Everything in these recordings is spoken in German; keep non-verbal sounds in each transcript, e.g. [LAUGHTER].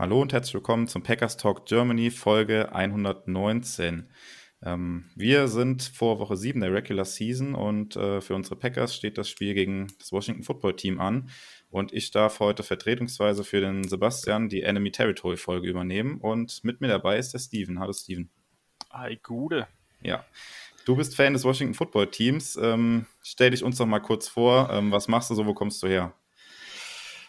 Hallo und herzlich willkommen zum Packers Talk Germany Folge 119. Ähm, wir sind vor Woche 7 der Regular Season und äh, für unsere Packers steht das Spiel gegen das Washington Football Team an. Und ich darf heute vertretungsweise für den Sebastian die Enemy Territory Folge übernehmen. Und mit mir dabei ist der Steven. Hallo Steven. Hi, Gude. Ja. Du bist Fan des Washington Football Teams. Ähm, stell dich uns doch mal kurz vor. Ähm, was machst du so? Wo kommst du her?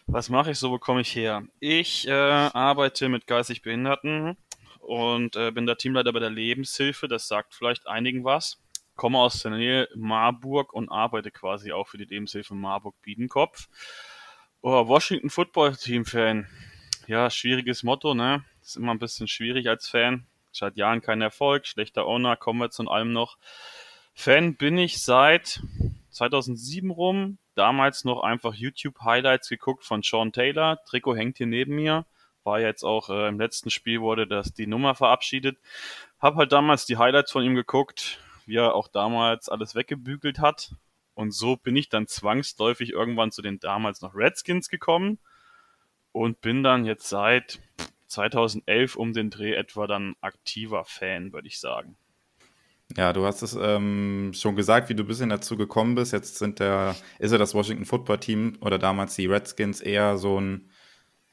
Was mache ich so? Wo komme ich her? Ich äh, arbeite mit geistig Behinderten und äh, bin der Teamleiter bei der Lebenshilfe. Das sagt vielleicht einigen was. Komme aus der Nähe Marburg und arbeite quasi auch für die Lebenshilfe Marburg-Biedenkopf. Oh, Washington Football Team Fan. Ja, schwieriges Motto, ne? Ist immer ein bisschen schwierig als Fan. Seit Jahren kein Erfolg, schlechter Owner, kommen wir zu allem noch. Fan bin ich seit 2007 rum. Damals noch einfach YouTube-Highlights geguckt von Sean Taylor. Trikot hängt hier neben mir. War jetzt auch äh, im letzten Spiel wurde das die Nummer verabschiedet. Hab halt damals die Highlights von ihm geguckt, wie er auch damals alles weggebügelt hat. Und so bin ich dann zwangsläufig irgendwann zu den damals noch Redskins gekommen und bin dann jetzt seit 2011 um den Dreh etwa dann aktiver Fan, würde ich sagen. Ja, du hast es ähm, schon gesagt, wie du ein bisschen dazu gekommen bist. Jetzt sind der, ist ja das Washington Football Team oder damals die Redskins eher so ein,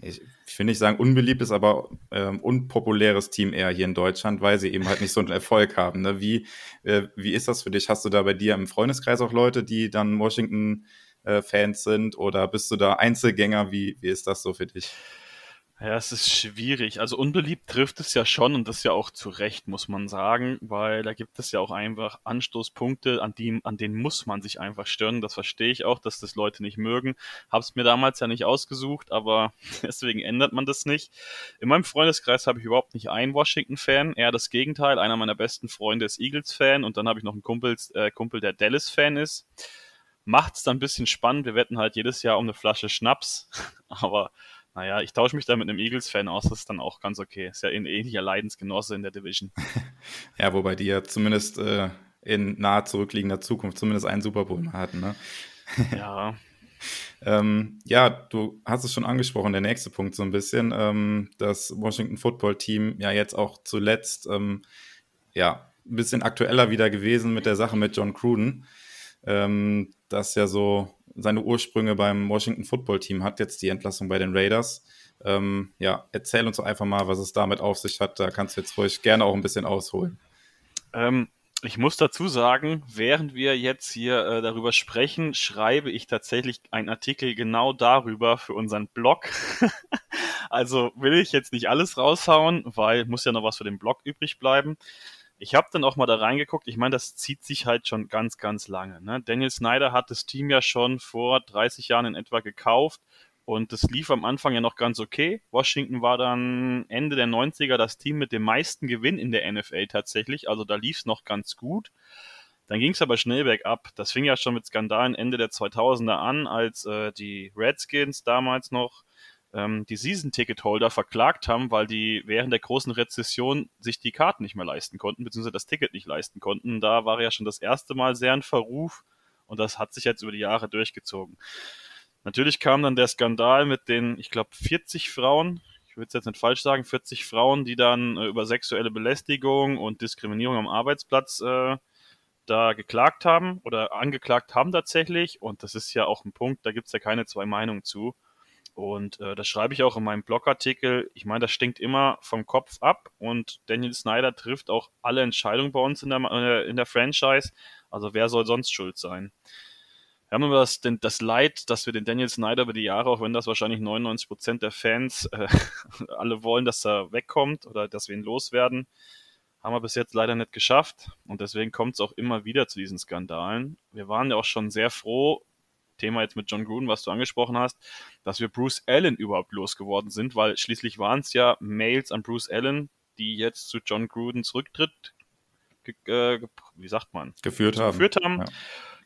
ich, ich will nicht sagen unbeliebtes, aber ähm, unpopuläres Team eher hier in Deutschland, weil sie eben halt nicht so einen Erfolg haben. Ne? Wie, äh, wie ist das für dich? Hast du da bei dir im Freundeskreis auch Leute, die dann Washington-Fans äh, sind oder bist du da Einzelgänger? Wie, wie ist das so für dich? Ja, es ist schwierig. Also unbeliebt trifft es ja schon und das ja auch zu Recht, muss man sagen, weil da gibt es ja auch einfach Anstoßpunkte, an, die, an denen muss man sich einfach stören. Das verstehe ich auch, dass das Leute nicht mögen. Hab's mir damals ja nicht ausgesucht, aber [LAUGHS] deswegen ändert man das nicht. In meinem Freundeskreis habe ich überhaupt nicht einen Washington-Fan, eher das Gegenteil. Einer meiner besten Freunde ist Eagles-Fan und dann habe ich noch einen Kumpel, äh, Kumpel der Dallas-Fan ist. Macht's dann ein bisschen spannend. Wir wetten halt jedes Jahr um eine Flasche Schnaps, [LAUGHS] aber naja, ich tausche mich da mit einem Eagles-Fan aus, das ist dann auch ganz okay. Ist ja ein ähnlicher Leidensgenosse in der Division. [LAUGHS] ja, wobei die ja zumindest äh, in nahe zurückliegender Zukunft zumindest einen Super Bowl hatten, ne? ja. [LAUGHS] ähm, ja, du hast es schon angesprochen, der nächste Punkt so ein bisschen. Ähm, das Washington Football Team ja jetzt auch zuletzt ähm, ja ein bisschen aktueller wieder gewesen mit der Sache mit John Cruden. Ähm, das ja so seine Ursprünge beim Washington Football Team hat, jetzt die Entlassung bei den Raiders. Ähm, ja, erzähl uns einfach mal, was es damit auf sich hat. Da kannst du jetzt ruhig gerne auch ein bisschen ausholen. Ähm, ich muss dazu sagen, während wir jetzt hier äh, darüber sprechen, schreibe ich tatsächlich einen Artikel genau darüber für unseren Blog. [LAUGHS] also will ich jetzt nicht alles raushauen, weil muss ja noch was für den Blog übrig bleiben. Ich habe dann auch mal da reingeguckt. Ich meine, das zieht sich halt schon ganz, ganz lange. Ne? Daniel Snyder hat das Team ja schon vor 30 Jahren in etwa gekauft und das lief am Anfang ja noch ganz okay. Washington war dann Ende der 90er das Team mit dem meisten Gewinn in der NFL tatsächlich. Also da lief es noch ganz gut. Dann ging es aber schnell bergab. Das fing ja schon mit Skandalen Ende der 2000er an, als äh, die Redskins damals noch ähm, die Season-Ticket-Holder verklagt haben, weil die während der großen Rezession sich die Karten nicht mehr leisten konnten, beziehungsweise das Ticket nicht leisten konnten. Da war ja schon das erste Mal sehr ein Verruf und das hat sich jetzt über die Jahre durchgezogen. Natürlich kam dann der Skandal mit den, ich glaube, 40 Frauen, ich würde es jetzt nicht falsch sagen, 40 Frauen, die dann äh, über sexuelle Belästigung und Diskriminierung am Arbeitsplatz äh, da geklagt haben oder angeklagt haben tatsächlich. Und das ist ja auch ein Punkt, da gibt es ja keine zwei Meinungen zu. Und äh, das schreibe ich auch in meinem Blogartikel. Ich meine, das stinkt immer vom Kopf ab und Daniel Snyder trifft auch alle Entscheidungen bei uns in der, äh, in der Franchise. Also wer soll sonst schuld sein? Wir haben aber das, das Leid, dass wir den Daniel Snyder über die Jahre, auch wenn das wahrscheinlich 99 Prozent der Fans äh, [LAUGHS] alle wollen, dass er wegkommt oder dass wir ihn loswerden, haben wir bis jetzt leider nicht geschafft. Und deswegen kommt es auch immer wieder zu diesen Skandalen. Wir waren ja auch schon sehr froh, Thema jetzt mit John Gruden, was du angesprochen hast, dass wir Bruce Allen überhaupt losgeworden sind, weil schließlich waren es ja Mails an Bruce Allen, die jetzt zu John Gruden zurücktritt, äh, wie sagt man? Geführt haben. Geführt haben. Ja.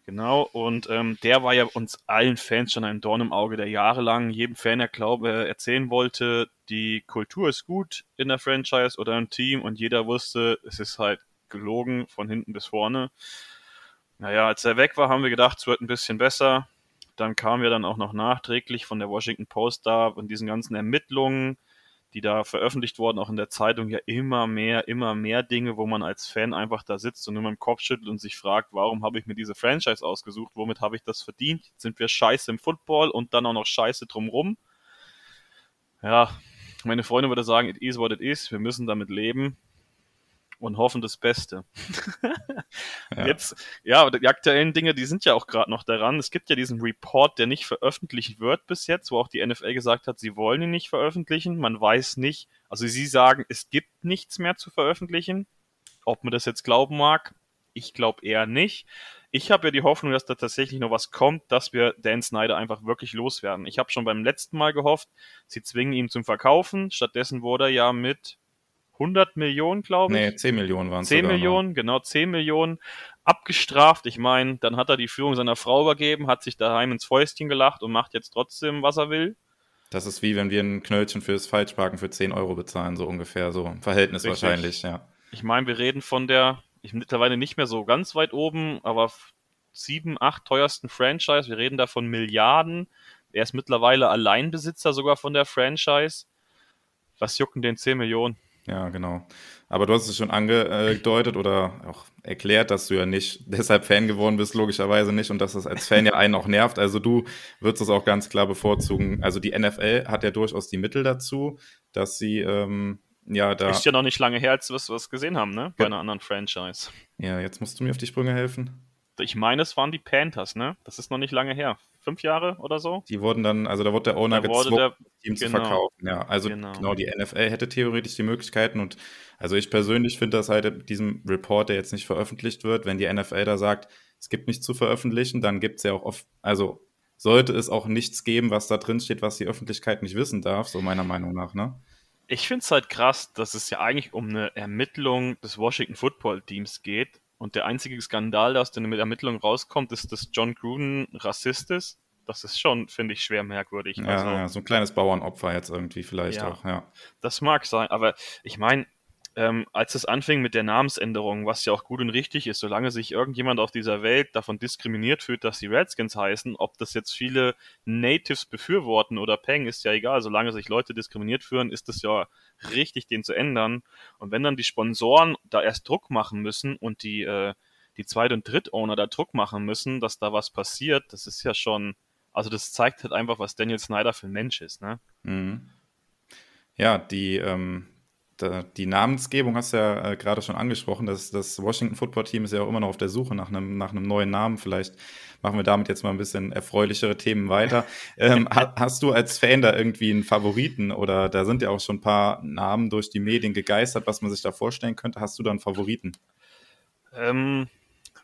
Genau, und ähm, der war ja uns allen Fans schon ein Dorn im Auge, der jahrelang jedem Fan er glaube, erzählen wollte, die Kultur ist gut in der Franchise oder im Team und jeder wusste, es ist halt gelogen von hinten bis vorne. Naja, als er weg war, haben wir gedacht, es wird ein bisschen besser. Dann kam ja dann auch noch nachträglich von der Washington Post da und diesen ganzen Ermittlungen, die da veröffentlicht wurden, auch in der Zeitung, ja immer mehr, immer mehr Dinge, wo man als Fan einfach da sitzt und nur mit dem Kopf schüttelt und sich fragt, warum habe ich mir diese Franchise ausgesucht, womit habe ich das verdient? Sind wir scheiße im Football und dann auch noch scheiße drumrum? Ja, meine Freunde würde sagen, it is what it is, wir müssen damit leben und hoffen das Beste. [LAUGHS] ja. Jetzt, ja, die aktuellen Dinge, die sind ja auch gerade noch daran. Es gibt ja diesen Report, der nicht veröffentlicht wird bis jetzt, wo auch die NFL gesagt hat, sie wollen ihn nicht veröffentlichen. Man weiß nicht, also sie sagen, es gibt nichts mehr zu veröffentlichen. Ob man das jetzt glauben mag, ich glaube eher nicht. Ich habe ja die Hoffnung, dass da tatsächlich noch was kommt, dass wir Dan Snyder einfach wirklich loswerden. Ich habe schon beim letzten Mal gehofft, sie zwingen ihn zum Verkaufen. Stattdessen wurde er ja mit 100 Millionen, glaube ich. Nee, 10 Millionen waren es. 10 Millionen, noch. genau, 10 Millionen abgestraft. Ich meine, dann hat er die Führung seiner Frau übergeben, hat sich daheim ins Fäustchen gelacht und macht jetzt trotzdem, was er will. Das ist wie wenn wir ein Knöllchen fürs Falschparken für 10 Euro bezahlen, so ungefähr, so im Verhältnis Richtig. wahrscheinlich, ja. Ich meine, wir reden von der, ich mittlerweile nicht mehr so ganz weit oben, aber sieben, acht teuersten Franchise. Wir reden da von Milliarden. Er ist mittlerweile Alleinbesitzer sogar von der Franchise. Was jucken den 10 Millionen? Ja, genau. Aber du hast es schon angedeutet oder auch erklärt, dass du ja nicht [LAUGHS] deshalb Fan geworden bist, logischerweise nicht, und dass das als Fan ja einen auch nervt. Also du würdest es auch ganz klar bevorzugen. Also die NFL hat ja durchaus die Mittel dazu, dass sie ähm, ja da. Ist ja noch nicht lange her, als wir es gesehen haben, ne? Bei ja. einer anderen Franchise. Ja, jetzt musst du mir auf die Sprünge helfen. Ich meine, es waren die Panthers, ne? Das ist noch nicht lange her. Fünf Jahre oder so? Die wurden dann, also da wurde der Owner da gezwungen, der, das Team genau, zu verkaufen. Ja, also genau. genau. die NFL hätte theoretisch die Möglichkeiten und also ich persönlich finde das halt mit diesem Report, der jetzt nicht veröffentlicht wird, wenn die NFL da sagt, es gibt nichts zu veröffentlichen, dann gibt es ja auch oft, also sollte es auch nichts geben, was da drin steht, was die Öffentlichkeit nicht wissen darf, so meiner Meinung nach, ne? Ich finde es halt krass, dass es ja eigentlich um eine Ermittlung des Washington Football Teams geht und der einzige Skandal, der aus den Ermittlungen rauskommt, ist, dass John Gruden Rassist ist. Das ist schon, finde ich, schwer merkwürdig. Ja, also, ja, so ein kleines Bauernopfer jetzt irgendwie vielleicht ja, auch, ja. Das mag sein, aber ich meine, ähm, als es anfing mit der Namensänderung, was ja auch gut und richtig ist, solange sich irgendjemand auf dieser Welt davon diskriminiert fühlt, dass sie Redskins heißen, ob das jetzt viele Natives befürworten oder Peng, ist ja egal. Solange sich Leute diskriminiert fühlen, ist es ja richtig, den zu ändern. Und wenn dann die Sponsoren da erst Druck machen müssen und die, äh, die Zweit- und Dritt-Owner da Druck machen müssen, dass da was passiert, das ist ja schon, also das zeigt halt einfach, was Daniel Snyder für ein Mensch ist, ne? Mhm. Ja, die, ähm, die Namensgebung hast du ja äh, gerade schon angesprochen. Das, das Washington Football Team ist ja auch immer noch auf der Suche nach einem, nach einem neuen Namen. Vielleicht machen wir damit jetzt mal ein bisschen erfreulichere Themen weiter. [LAUGHS] ähm, hast du als Fan da irgendwie einen Favoriten oder da sind ja auch schon ein paar Namen durch die Medien gegeistert, was man sich da vorstellen könnte? Hast du da einen Favoriten? Ähm,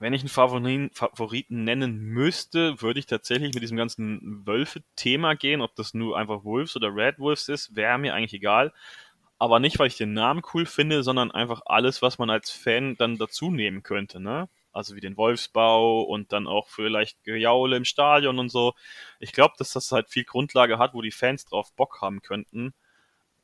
wenn ich einen Favoriten, Favoriten nennen müsste, würde ich tatsächlich mit diesem ganzen Wölfe-Thema gehen. Ob das nur einfach Wolves oder Red Wolves ist, wäre mir eigentlich egal aber nicht, weil ich den Namen cool finde, sondern einfach alles, was man als Fan dann dazu nehmen könnte, ne? Also wie den Wolfsbau und dann auch vielleicht Gejaule im Stadion und so. Ich glaube, dass das halt viel Grundlage hat, wo die Fans drauf Bock haben könnten.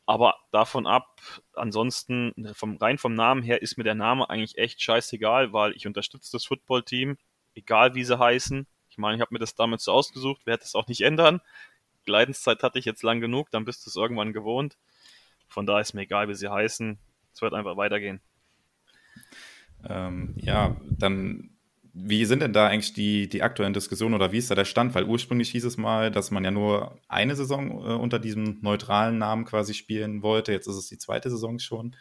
Aber davon ab, ansonsten, vom, rein vom Namen her ist mir der Name eigentlich echt scheißegal, weil ich unterstütze das Footballteam, egal wie sie heißen. Ich meine, ich habe mir das damals so ausgesucht, werde es auch nicht ändern. Leidenszeit hatte ich jetzt lang genug, dann bist du es irgendwann gewohnt. Von da ist mir egal, wie sie heißen. Es wird einfach weitergehen. Ähm, ja, dann, wie sind denn da eigentlich die, die aktuellen Diskussionen oder wie ist da der Stand? Weil ursprünglich hieß es mal, dass man ja nur eine Saison äh, unter diesem neutralen Namen quasi spielen wollte. Jetzt ist es die zweite Saison schon.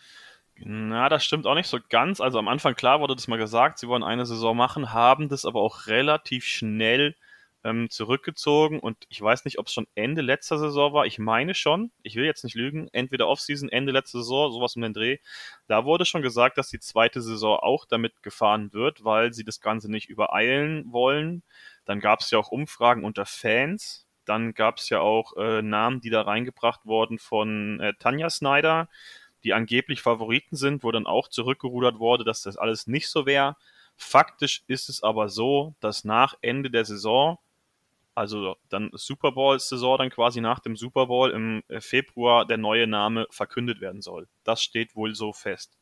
Na, das stimmt auch nicht so ganz. Also am Anfang klar wurde das mal gesagt, sie wollen eine Saison machen, haben das aber auch relativ schnell ähm, zurückgezogen und ich weiß nicht, ob es schon Ende letzter Saison war. Ich meine schon, ich will jetzt nicht lügen, entweder Offseason, Ende letzter Saison, sowas um den Dreh. Da wurde schon gesagt, dass die zweite Saison auch damit gefahren wird, weil sie das Ganze nicht übereilen wollen. Dann gab es ja auch Umfragen unter Fans. Dann gab es ja auch äh, Namen, die da reingebracht wurden von äh, Tanja Snyder, die angeblich Favoriten sind, wo dann auch zurückgerudert wurde, dass das alles nicht so wäre. Faktisch ist es aber so, dass nach Ende der Saison also dann Super Bowl-Saison, dann quasi nach dem Super Bowl im äh, Februar der neue Name verkündet werden soll. Das steht wohl so fest.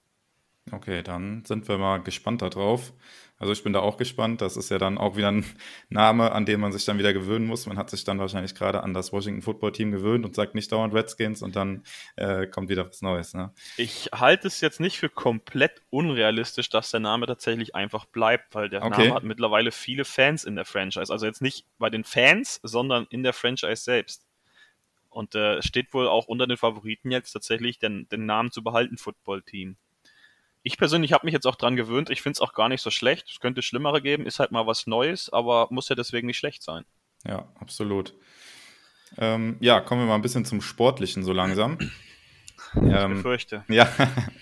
Okay, dann sind wir mal gespannt darauf. Also ich bin da auch gespannt. Das ist ja dann auch wieder ein Name, an den man sich dann wieder gewöhnen muss. Man hat sich dann wahrscheinlich gerade an das Washington Football Team gewöhnt und sagt nicht dauernd Redskins und dann äh, kommt wieder was Neues. Ne? Ich halte es jetzt nicht für komplett unrealistisch, dass der Name tatsächlich einfach bleibt, weil der okay. Name hat mittlerweile viele Fans in der Franchise. Also jetzt nicht bei den Fans, sondern in der Franchise selbst. Und äh, steht wohl auch unter den Favoriten jetzt tatsächlich den, den Namen zu behalten, Football Team ich persönlich habe mich jetzt auch dran gewöhnt. Ich finde es auch gar nicht so schlecht. Es könnte schlimmere geben, ist halt mal was Neues, aber muss ja deswegen nicht schlecht sein. Ja, absolut. Ähm, ja, kommen wir mal ein bisschen zum Sportlichen so langsam. Ich ähm, befürchte. Ja,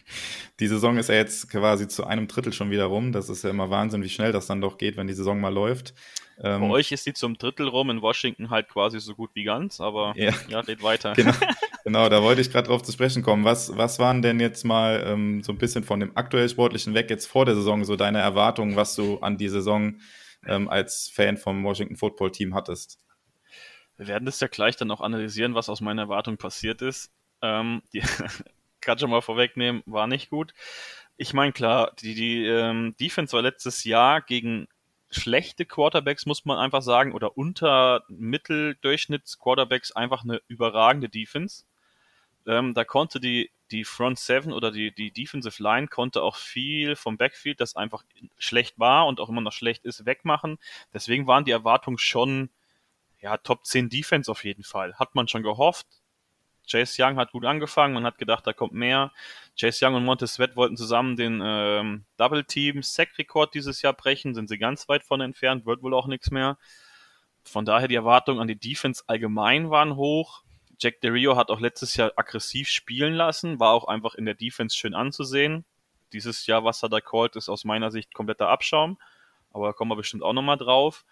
[LAUGHS] die Saison ist ja jetzt quasi zu einem Drittel schon wieder rum. Das ist ja immer Wahnsinn, wie schnell das dann doch geht, wenn die Saison mal läuft. Ähm, Bei euch ist sie zum Drittel rum, in Washington halt quasi so gut wie ganz, aber ja, ja geht weiter. Genau, [LAUGHS] genau da wollte ich gerade drauf zu sprechen kommen. Was, was waren denn jetzt mal ähm, so ein bisschen von dem aktuell Sportlichen weg jetzt vor der Saison so deine Erwartungen, was du an die Saison ähm, als Fan vom Washington Football Team hattest? Wir werden das ja gleich dann auch analysieren, was aus meiner Erwartung passiert ist. Ähm, die [LAUGHS] kann schon mal vorwegnehmen, war nicht gut. Ich meine, klar, die, die ähm, Defense war letztes Jahr gegen schlechte Quarterbacks, muss man einfach sagen, oder unter Mitteldurchschnitts-Quarterbacks einfach eine überragende Defense. Ähm, da konnte die, die Front Seven oder die, die Defensive Line konnte auch viel vom Backfield, das einfach schlecht war und auch immer noch schlecht ist, wegmachen. Deswegen waren die Erwartungen schon, ja, Top 10 Defense auf jeden Fall. Hat man schon gehofft. Chase Young hat gut angefangen, man hat gedacht, da kommt mehr. Chase Young und Montez Sweat wollten zusammen den ähm, Double Team Sack Rekord dieses Jahr brechen, sind sie ganz weit von entfernt, wird wohl auch nichts mehr. Von daher die Erwartungen an die Defense allgemein waren hoch. Jack Del Rio hat auch letztes Jahr aggressiv spielen lassen, war auch einfach in der Defense schön anzusehen. Dieses Jahr, was er da callt, ist aus meiner Sicht kompletter Abschaum, aber da kommen wir bestimmt auch nochmal drauf.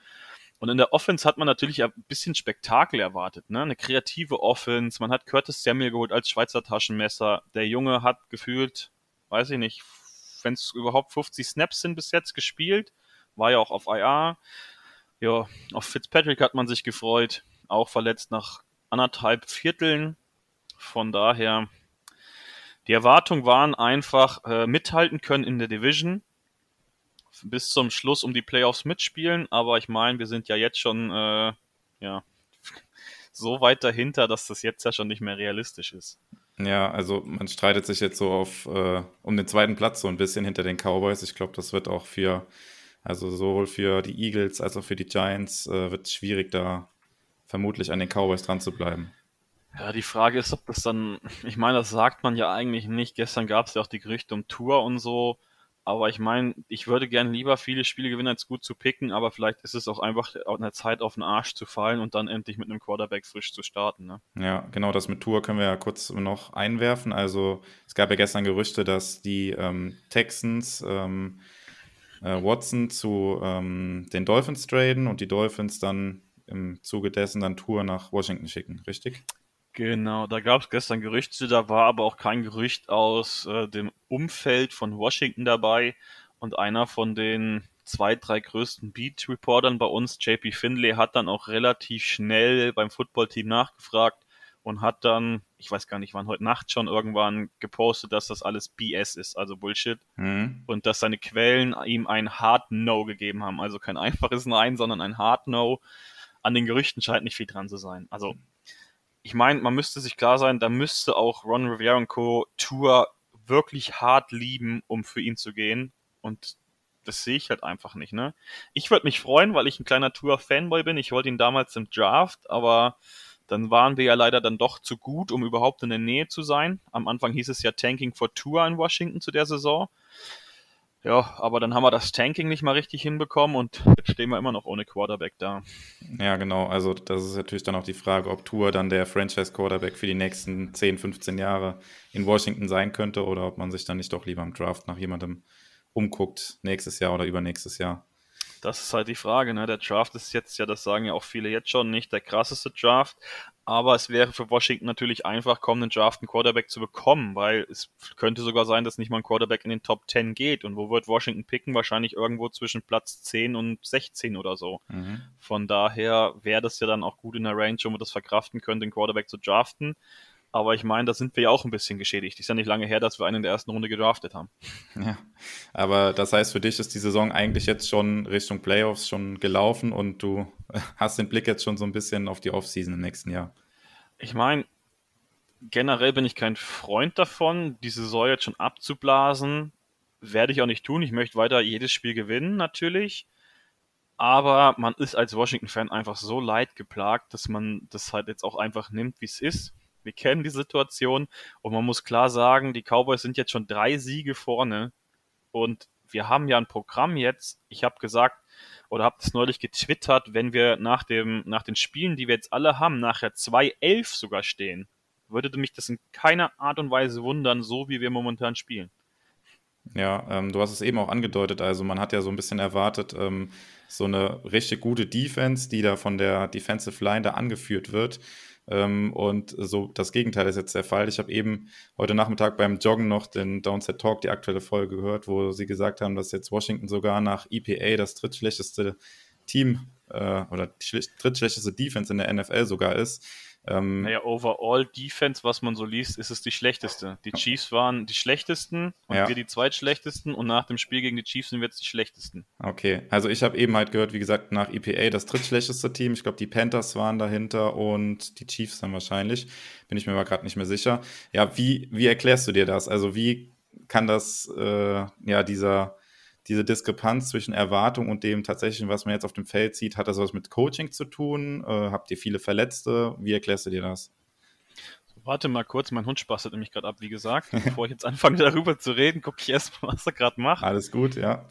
Und in der Offense hat man natürlich ein bisschen Spektakel erwartet, ne? Eine kreative Offense. Man hat Curtis Samuel geholt als Schweizer Taschenmesser. Der Junge hat gefühlt, weiß ich nicht, wenn es überhaupt 50 Snaps sind bis jetzt gespielt. War ja auch auf IR. Ja, auf Fitzpatrick hat man sich gefreut. Auch verletzt nach anderthalb Vierteln. Von daher, die Erwartungen waren einfach äh, mithalten können in der Division bis zum Schluss um die Playoffs mitspielen, aber ich meine, wir sind ja jetzt schon äh, ja, [LAUGHS] so weit dahinter, dass das jetzt ja schon nicht mehr realistisch ist. Ja, also man streitet sich jetzt so auf äh, um den zweiten Platz so ein bisschen hinter den Cowboys. Ich glaube, das wird auch für, also sowohl für die Eagles als auch für die Giants äh, wird schwierig, da vermutlich an den Cowboys dran zu bleiben. Ja, die Frage ist, ob das dann, [LAUGHS] ich meine, das sagt man ja eigentlich nicht. Gestern gab es ja auch die Gerüchte um Tour und so. Aber ich meine, ich würde gern lieber viele Spiele gewinnen, als gut zu picken, aber vielleicht ist es auch einfach eine Zeit auf den Arsch zu fallen und dann endlich mit einem Quarterback frisch zu starten. Ne? Ja, genau, das mit Tour können wir ja kurz noch einwerfen. Also es gab ja gestern Gerüchte, dass die ähm, Texans ähm, äh, Watson zu ähm, den Dolphins traden und die Dolphins dann im Zuge dessen dann Tour nach Washington schicken, richtig? Genau, da gab es gestern Gerüchte, da war aber auch kein Gerücht aus äh, dem Umfeld von Washington dabei und einer von den zwei, drei größten Beat-Reportern bei uns, JP Finlay, hat dann auch relativ schnell beim Footballteam nachgefragt und hat dann, ich weiß gar nicht wann, heute Nacht schon irgendwann gepostet, dass das alles BS ist, also Bullshit. Mhm. Und dass seine Quellen ihm ein Hard No gegeben haben. Also kein einfaches Nein, sondern ein Hard No. An den Gerüchten scheint nicht viel dran zu sein. Also ich meine, man müsste sich klar sein, da müsste auch Ron Rivera und Co. Tour wirklich hart lieben, um für ihn zu gehen. Und das sehe ich halt einfach nicht, ne? Ich würde mich freuen, weil ich ein kleiner Tour-Fanboy bin. Ich wollte ihn damals im Draft, aber dann waren wir ja leider dann doch zu gut, um überhaupt in der Nähe zu sein. Am Anfang hieß es ja Tanking for Tour in Washington zu der Saison. Ja, aber dann haben wir das Tanking nicht mal richtig hinbekommen und jetzt stehen wir immer noch ohne Quarterback da. Ja, genau. Also das ist natürlich dann auch die Frage, ob Tour dann der Franchise-Quarterback für die nächsten 10, 15 Jahre in Washington sein könnte oder ob man sich dann nicht doch lieber im Draft nach jemandem umguckt, nächstes Jahr oder übernächstes Jahr. Das ist halt die Frage, ne? Der Draft ist jetzt ja, das sagen ja auch viele jetzt schon, nicht der krasseste Draft, aber es wäre für Washington natürlich einfach, kommenden Draft einen Quarterback zu bekommen, weil es könnte sogar sein, dass nicht mal ein Quarterback in den Top 10 geht. Und wo wird Washington picken? Wahrscheinlich irgendwo zwischen Platz 10 und 16 oder so. Mhm. Von daher wäre das ja dann auch gut in der Range, wo man das verkraften könnte, einen Quarterback zu draften. Aber ich meine, da sind wir ja auch ein bisschen geschädigt. Ist ja nicht lange her, dass wir einen in der ersten Runde gedraftet haben. Ja, aber das heißt, für dich ist die Saison eigentlich jetzt schon Richtung Playoffs schon gelaufen und du [LAUGHS] hast den Blick jetzt schon so ein bisschen auf die Offseason im nächsten Jahr. Ich meine, generell bin ich kein Freund davon, die Saison jetzt schon abzublasen. Werde ich auch nicht tun. Ich möchte weiter jedes Spiel gewinnen, natürlich. Aber man ist als Washington-Fan einfach so leid geplagt, dass man das halt jetzt auch einfach nimmt, wie es ist. Wir kennen die Situation und man muss klar sagen, die Cowboys sind jetzt schon drei Siege vorne und wir haben ja ein Programm jetzt. Ich habe gesagt oder habe das neulich getwittert, wenn wir nach, dem, nach den Spielen, die wir jetzt alle haben, nachher 2-11 sogar stehen, würde mich das in keiner Art und Weise wundern, so wie wir momentan spielen. Ja, ähm, du hast es eben auch angedeutet. Also man hat ja so ein bisschen erwartet, ähm, so eine richtig gute Defense, die da von der Defensive Line da angeführt wird. Ähm, und so das Gegenteil ist jetzt der Fall. Ich habe eben heute Nachmittag beim Joggen noch den Downset Talk, die aktuelle Folge gehört, wo sie gesagt haben, dass jetzt Washington sogar nach EPA das drittschlechteste Team äh, oder drittschlechteste Defense in der NFL sogar ist. Ähm, naja, overall Defense, was man so liest, ist es die schlechteste. Die Chiefs waren die schlechtesten und ja. wir die zweitschlechtesten und nach dem Spiel gegen die Chiefs sind wir jetzt die schlechtesten. Okay, also ich habe eben halt gehört, wie gesagt, nach EPA das drittschlechteste Team. Ich glaube, die Panthers waren dahinter und die Chiefs dann wahrscheinlich. Bin ich mir aber gerade nicht mehr sicher. Ja, wie, wie erklärst du dir das? Also wie kann das, äh, ja, dieser diese Diskrepanz zwischen Erwartung und dem tatsächlichen, was man jetzt auf dem Feld sieht, hat das was mit Coaching zu tun? Äh, habt ihr viele Verletzte? Wie erklärst du dir das? Warte mal kurz, mein Hund spastet nämlich gerade ab, wie gesagt. [LAUGHS] Bevor ich jetzt anfange darüber zu reden, gucke ich erstmal, was er gerade macht. Alles gut, ja.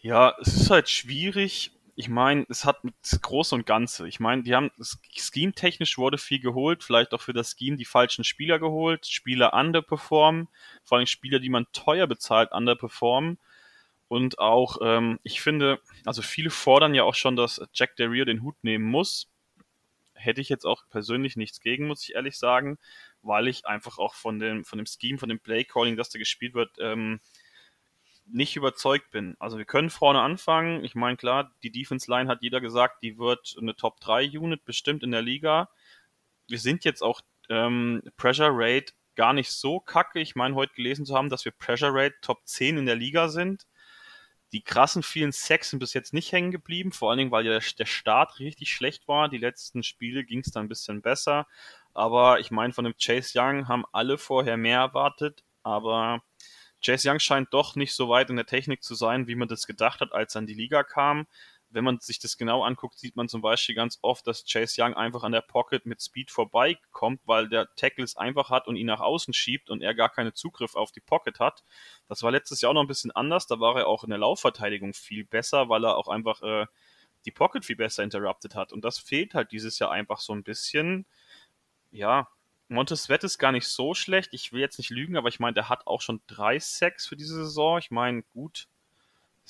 Ja, es ist halt schwierig. Ich meine, es hat mit Groß und Ganze. Ich meine, die haben Scheme-technisch wurde viel geholt, vielleicht auch für das Scheme die falschen Spieler geholt, Spieler underperformen, vor allem Spieler, die man teuer bezahlt, underperformen. Und auch, ähm, ich finde, also viele fordern ja auch schon, dass Jack Del Rio den Hut nehmen muss. Hätte ich jetzt auch persönlich nichts gegen, muss ich ehrlich sagen, weil ich einfach auch von dem, von dem Scheme, von dem Play Calling, das da gespielt wird, ähm, nicht überzeugt bin. Also wir können vorne anfangen. Ich meine, klar, die Defense Line hat jeder gesagt, die wird eine Top 3 Unit bestimmt in der Liga. Wir sind jetzt auch ähm, Pressure Rate gar nicht so kacke. Ich meine, heute gelesen zu haben, dass wir Pressure Rate Top 10 in der Liga sind. Die krassen vielen Sacks sind bis jetzt nicht hängen geblieben, vor allen Dingen, weil ja der Start richtig schlecht war. Die letzten Spiele ging es dann ein bisschen besser. Aber ich meine, von dem Chase Young haben alle vorher mehr erwartet. Aber Chase Young scheint doch nicht so weit in der Technik zu sein, wie man das gedacht hat, als er in die Liga kam wenn man sich das genau anguckt, sieht man zum Beispiel ganz oft, dass Chase Young einfach an der Pocket mit Speed vorbeikommt, weil der Tackle es einfach hat und ihn nach außen schiebt und er gar keinen Zugriff auf die Pocket hat. Das war letztes Jahr auch noch ein bisschen anders. Da war er auch in der Laufverteidigung viel besser, weil er auch einfach äh, die Pocket viel besser interrupted hat. Und das fehlt halt dieses Jahr einfach so ein bisschen. Ja, Montesvet ist gar nicht so schlecht. Ich will jetzt nicht lügen, aber ich meine, der hat auch schon drei Sacks für diese Saison. Ich meine, gut,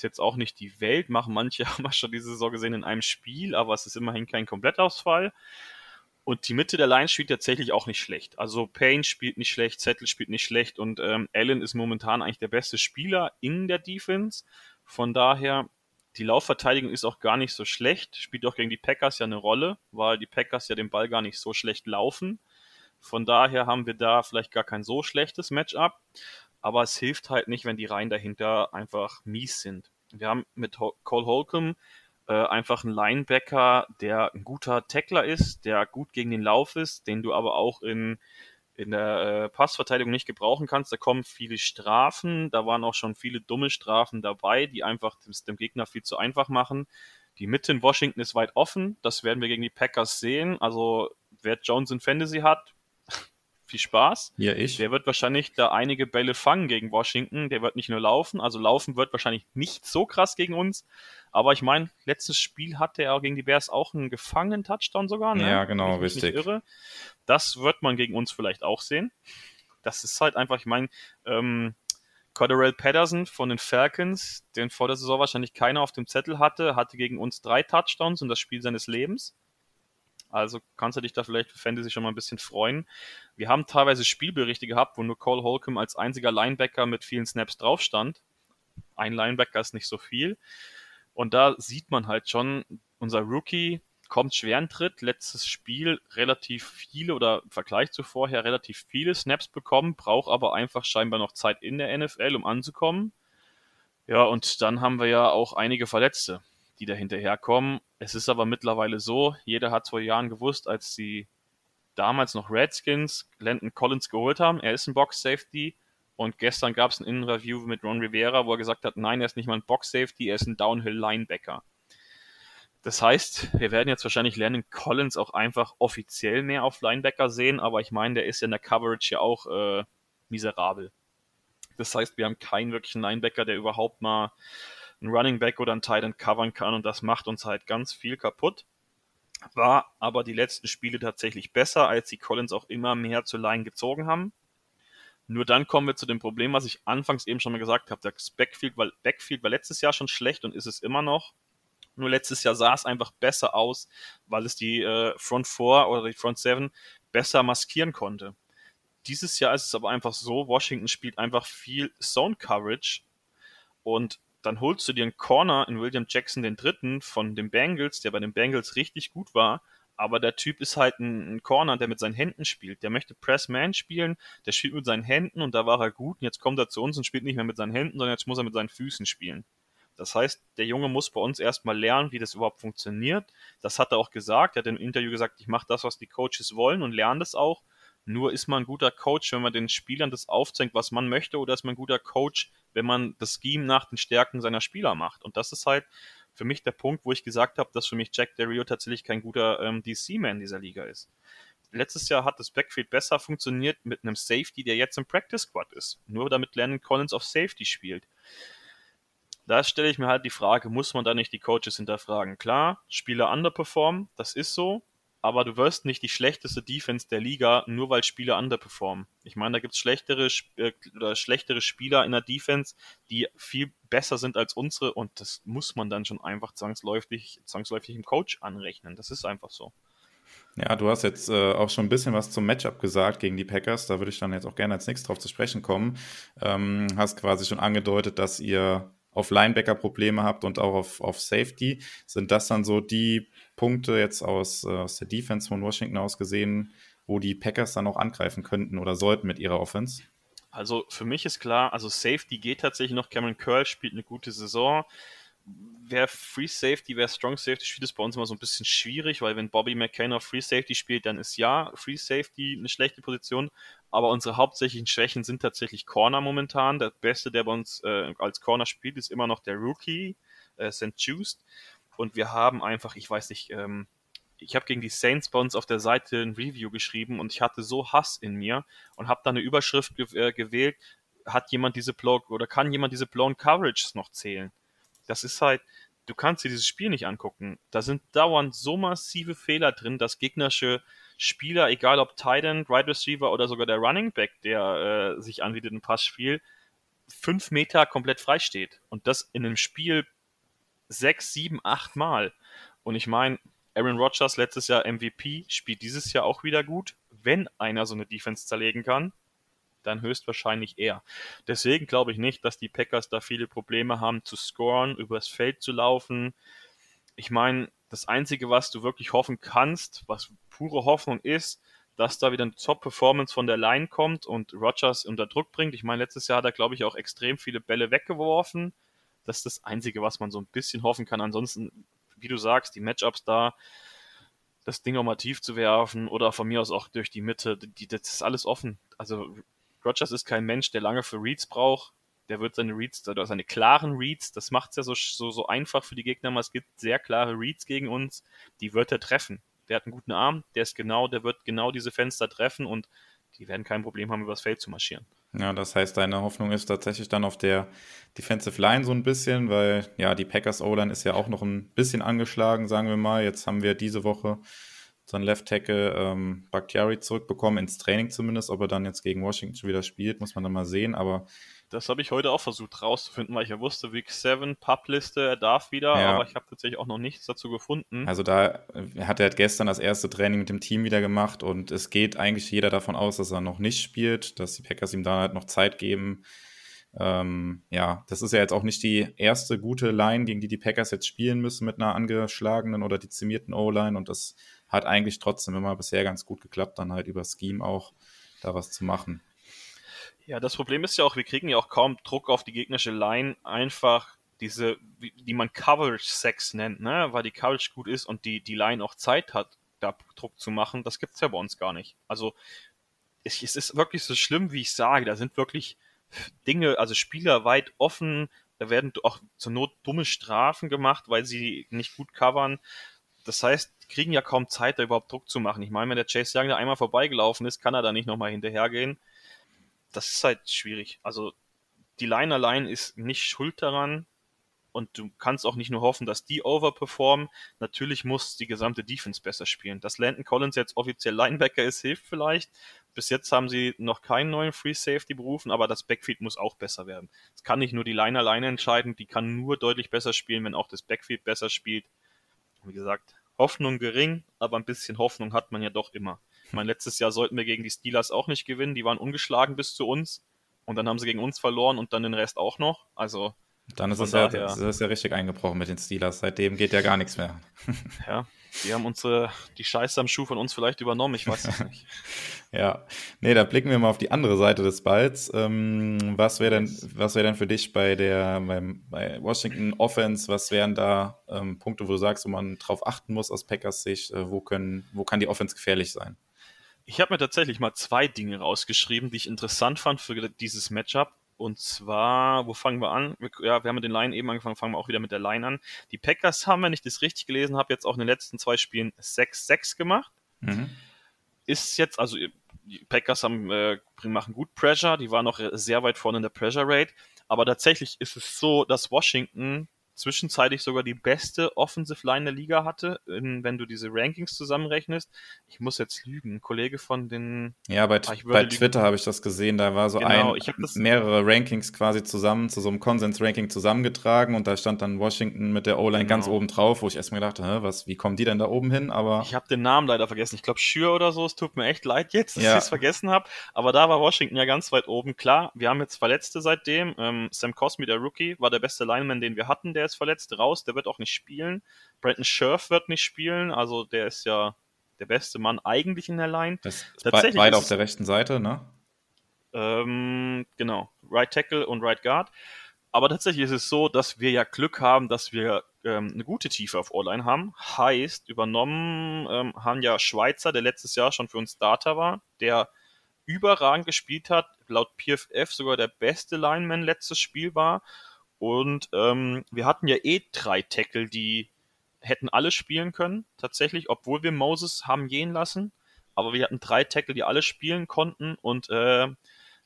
ist jetzt auch nicht die Welt, machen manche [LAUGHS] haben wir schon diese Saison gesehen in einem Spiel, aber es ist immerhin kein Komplettausfall. Und die Mitte der Line spielt tatsächlich auch nicht schlecht. Also Payne spielt nicht schlecht, Zettel spielt nicht schlecht und ähm, Allen ist momentan eigentlich der beste Spieler in der Defense. Von daher, die Laufverteidigung ist auch gar nicht so schlecht. Spielt auch gegen die Packers ja eine Rolle, weil die Packers ja den Ball gar nicht so schlecht laufen. Von daher haben wir da vielleicht gar kein so schlechtes Matchup aber es hilft halt nicht, wenn die Reihen dahinter einfach mies sind. Wir haben mit Cole Holcomb äh, einfach einen Linebacker, der ein guter Tackler ist, der gut gegen den Lauf ist, den du aber auch in, in der äh, Passverteidigung nicht gebrauchen kannst. Da kommen viele Strafen, da waren auch schon viele dumme Strafen dabei, die einfach das dem Gegner viel zu einfach machen. Die Mitte in Washington ist weit offen, das werden wir gegen die Packers sehen. Also wer Jones in Fantasy hat, Viel Spaß. Ja, ich. Der wird wahrscheinlich da einige Bälle fangen gegen Washington. Der wird nicht nur laufen. Also laufen wird wahrscheinlich nicht so krass gegen uns. Aber ich meine, letztes Spiel hatte er gegen die Bears auch einen gefangenen Touchdown sogar. Ne? Ja, genau, ich richtig. Irre. Das wird man gegen uns vielleicht auch sehen. Das ist halt einfach, ich meine, ähm, Cordell Patterson von den Falcons, den vor der Saison wahrscheinlich keiner auf dem Zettel hatte, hatte gegen uns drei Touchdowns und das Spiel seines Lebens. Also kannst du dich da vielleicht für Fantasy schon mal ein bisschen freuen. Wir haben teilweise Spielberichte gehabt, wo nur Cole Holcomb als einziger Linebacker mit vielen Snaps drauf stand. Ein Linebacker ist nicht so viel. Und da sieht man halt schon, unser Rookie kommt schwer in Tritt. Letztes Spiel relativ viele oder im Vergleich zu vorher relativ viele Snaps bekommen, braucht aber einfach scheinbar noch Zeit in der NFL, um anzukommen. Ja, und dann haben wir ja auch einige Verletzte, die da hinterherkommen. Es ist aber mittlerweile so, jeder hat vor Jahren gewusst, als die damals noch Redskins Landon Collins geholt haben, er ist ein Box Safety. Und gestern gab es ein Innenreview mit Ron Rivera, wo er gesagt hat, nein, er ist nicht mal ein Box Safety, er ist ein Downhill Linebacker. Das heißt, wir werden jetzt wahrscheinlich Landon Collins auch einfach offiziell mehr auf Linebacker sehen, aber ich meine, der ist ja in der Coverage ja auch äh, miserabel. Das heißt, wir haben keinen wirklichen Linebacker, der überhaupt mal einen Running Back oder einen Tight End covern kann und das macht uns halt ganz viel kaputt. War aber die letzten Spiele tatsächlich besser, als die Collins auch immer mehr zur Line gezogen haben. Nur dann kommen wir zu dem Problem, was ich anfangs eben schon mal gesagt habe. Das Backfield war, Backfield war letztes Jahr schon schlecht und ist es immer noch. Nur letztes Jahr sah es einfach besser aus, weil es die äh, Front 4 oder die Front 7 besser maskieren konnte. Dieses Jahr ist es aber einfach so, Washington spielt einfach viel Zone Coverage und dann holst du dir einen Corner in William Jackson den dritten von den Bengals, der bei den Bengals richtig gut war, aber der Typ ist halt ein, ein Corner, der mit seinen Händen spielt. Der möchte Press-Man spielen, der spielt mit seinen Händen und da war er gut und jetzt kommt er zu uns und spielt nicht mehr mit seinen Händen, sondern jetzt muss er mit seinen Füßen spielen. Das heißt, der Junge muss bei uns erstmal lernen, wie das überhaupt funktioniert. Das hat er auch gesagt. Er hat im Interview gesagt, ich mache das, was die Coaches wollen und lerne das auch. Nur ist man ein guter Coach, wenn man den Spielern das aufzeigt, was man möchte, oder ist man ein guter Coach, wenn man das Scheme nach den Stärken seiner Spieler macht. Und das ist halt für mich der Punkt, wo ich gesagt habe, dass für mich Jack Del tatsächlich kein guter ähm, DC-Man dieser Liga ist. Letztes Jahr hat das Backfield besser funktioniert mit einem Safety, der jetzt im Practice Squad ist. Nur damit Landon Collins auf Safety spielt da stelle ich mir halt die Frage, muss man da nicht die Coaches hinterfragen? Klar, Spieler underperformen, das ist so, aber du wirst nicht die schlechteste Defense der Liga, nur weil Spieler underperformen. Ich meine, da gibt es schlechtere, äh, schlechtere Spieler in der Defense, die viel besser sind als unsere und das muss man dann schon einfach zwangsläufig, zwangsläufig im Coach anrechnen. Das ist einfach so. Ja, du hast jetzt äh, auch schon ein bisschen was zum Matchup gesagt gegen die Packers. Da würde ich dann jetzt auch gerne als nächstes drauf zu sprechen kommen. Ähm, hast quasi schon angedeutet, dass ihr auf Linebacker Probleme habt und auch auf, auf Safety. Sind das dann so die Punkte jetzt aus, äh, aus der Defense von Washington aus gesehen, wo die Packers dann auch angreifen könnten oder sollten mit ihrer Offense? Also für mich ist klar, also Safety geht tatsächlich noch. Cameron Curl spielt eine gute Saison. Wer Free Safety, wer Strong Safety spielt, ist bei uns immer so ein bisschen schwierig, weil wenn Bobby McCain auf Free Safety spielt, dann ist ja Free Safety eine schlechte Position. Aber unsere hauptsächlichen Schwächen sind tatsächlich Corner momentan. Der Beste, der bei uns äh, als Corner spielt, ist immer noch der Rookie, äh, St. Just. Und wir haben einfach, ich weiß nicht, ähm, ich habe gegen die Saints bei uns auf der Seite ein Review geschrieben und ich hatte so Hass in mir und habe da eine Überschrift ge äh, gewählt, hat jemand diese Blow oder kann jemand diese blown Coverages noch zählen? Das ist halt, du kannst dir dieses Spiel nicht angucken. Da sind dauernd so massive Fehler drin, dass gegnerische Spieler, egal ob End, Right Receiver oder sogar der Running Back, der äh, sich anbietet im Passspiel, fünf Meter komplett frei steht. Und das in einem Spiel sechs, sieben, acht Mal. Und ich meine, Aaron Rodgers letztes Jahr MVP, spielt dieses Jahr auch wieder gut. Wenn einer so eine Defense zerlegen kann, dann höchstwahrscheinlich er. Deswegen glaube ich nicht, dass die Packers da viele Probleme haben zu scoren, übers Feld zu laufen. Ich meine, das Einzige, was du wirklich hoffen kannst, was pure Hoffnung ist, dass da wieder eine Top-Performance von der Line kommt und Rodgers unter Druck bringt. Ich meine, letztes Jahr hat er, glaube ich, auch extrem viele Bälle weggeworfen. Das ist das Einzige, was man so ein bisschen hoffen kann. Ansonsten, wie du sagst, die Matchups da, das Ding auch mal tief zu werfen oder von mir aus auch durch die Mitte, die, das ist alles offen. Also Rodgers ist kein Mensch, der lange für Reads braucht. Der wird seine Reads, oder seine klaren Reads, das macht es ja so, so, so einfach für die Gegner, es gibt sehr klare Reads gegen uns, die wird er treffen. Der hat einen guten Arm, der ist genau, der wird genau diese Fenster treffen und die werden kein Problem haben, übers Feld zu marschieren. Ja, das heißt, deine Hoffnung ist tatsächlich dann auf der Defensive Line so ein bisschen, weil ja, die Packers O-Line ist ja auch noch ein bisschen angeschlagen, sagen wir mal. Jetzt haben wir diese Woche unseren Left Tackle ähm, Bakhtiari zurückbekommen, ins Training zumindest. Ob er dann jetzt gegen Washington schon wieder spielt, muss man dann mal sehen. Aber das habe ich heute auch versucht rauszufinden, weil ich ja wusste, Week 7, Publiste, er darf wieder, ja. aber ich habe tatsächlich auch noch nichts dazu gefunden. Also da hat er gestern das erste Training mit dem Team wieder gemacht und es geht eigentlich jeder davon aus, dass er noch nicht spielt, dass die Packers ihm da halt noch Zeit geben. Ähm, ja, das ist ja jetzt auch nicht die erste gute Line, gegen die die Packers jetzt spielen müssen mit einer angeschlagenen oder dezimierten O-Line und das hat eigentlich trotzdem immer bisher ganz gut geklappt, dann halt über Scheme auch da was zu machen. Ja, das Problem ist ja auch, wir kriegen ja auch kaum Druck auf die gegnerische Line, einfach diese, die man Coverage Sex nennt, ne? weil die Coverage gut ist und die, die Line auch Zeit hat, da Druck zu machen, das gibt's ja bei uns gar nicht. Also es, es ist wirklich so schlimm, wie ich sage, da sind wirklich Dinge, also Spieler weit offen, da werden auch zur Not dumme Strafen gemacht, weil sie nicht gut covern. Das heißt, kriegen ja kaum Zeit, da überhaupt Druck zu machen. Ich meine, wenn der Chase Young da einmal vorbeigelaufen ist, kann er da nicht nochmal hinterhergehen das ist halt schwierig. Also die Line allein ist nicht schuld daran und du kannst auch nicht nur hoffen, dass die overperformen. Natürlich muss die gesamte Defense besser spielen. Dass Landon Collins jetzt offiziell Linebacker ist, hilft vielleicht. Bis jetzt haben sie noch keinen neuen Free Safety berufen, aber das Backfield muss auch besser werden. Es kann nicht nur die Line alleine entscheiden, die kann nur deutlich besser spielen, wenn auch das Backfield besser spielt. Wie gesagt, Hoffnung gering, aber ein bisschen Hoffnung hat man ja doch immer. Ich meine, letztes Jahr sollten wir gegen die Steelers auch nicht gewinnen. Die waren ungeschlagen bis zu uns. Und dann haben sie gegen uns verloren und dann den Rest auch noch. Also. Dann ist es, ja, ist ja richtig eingebrochen mit den Steelers. Seitdem geht ja gar nichts mehr. ja, die haben unsere, die Scheiße am Schuh von uns vielleicht übernommen, ich weiß es [LAUGHS] nicht. ja, nee, da blicken wir mal auf die andere Seite des Balls. Ähm, was wäre denn, was wäre denn für dich bei der, beim, bei Washington Offense, was wären da ähm, Punkte, wo du sagst, wo man drauf achten muss aus Packers Sicht, äh, wo können, wo kann die Offense gefährlich sein? Ich habe mir tatsächlich mal zwei Dinge rausgeschrieben, die ich interessant fand für dieses Matchup. Und zwar, wo fangen wir an? Wir, ja, wir haben mit den Line eben angefangen, fangen wir auch wieder mit der Line an. Die Packers haben, wenn ich das richtig gelesen habe, jetzt auch in den letzten zwei Spielen 6-6 gemacht. Mhm. Ist jetzt, also die Packers haben, äh, machen gut Pressure, die waren noch sehr weit vorne in der Pressure Rate. Aber tatsächlich ist es so, dass Washington zwischenzeitlich sogar die beste Offensive Line der Liga hatte, in, wenn du diese Rankings zusammenrechnest. Ich muss jetzt lügen, ein Kollege von den. Ja, bei, ah, bei Twitter habe ich das gesehen, da war so genau, ein, mehrere Rankings quasi zusammen zu so einem Konsens-Ranking zusammengetragen und da stand dann Washington mit der O-Line genau. ganz oben drauf, wo ich erst mal gedachte, Hä, was, wie kommen die denn da oben hin? Aber ich habe den Namen leider vergessen. Ich glaube Schür oder so. Es tut mir echt leid jetzt, dass ja. ich es vergessen habe. Aber da war Washington ja ganz weit oben. Klar, wir haben jetzt Verletzte seitdem. Ähm, Sam Cosmi, der Rookie, war der beste Lineman, den wir hatten. Der ist verletzt raus, der wird auch nicht spielen. Brandon Scherf wird nicht spielen, also der ist ja der beste Mann eigentlich in der Line. Das ist Tatsächlich beide auf der rechten Seite, ne? Ähm, genau, Right Tackle und Right Guard. Aber tatsächlich ist es so, dass wir ja Glück haben, dass wir ähm, eine gute Tiefe auf O-Line haben. Heißt, übernommen ähm, haben ja Schweizer, der letztes Jahr schon für uns Data war, der überragend gespielt hat, laut PFF sogar der beste Lineman letztes Spiel war und ähm, wir hatten ja eh drei Tackle, die hätten alle spielen können, tatsächlich, obwohl wir Moses haben gehen lassen. Aber wir hatten drei Tackle, die alle spielen konnten und äh,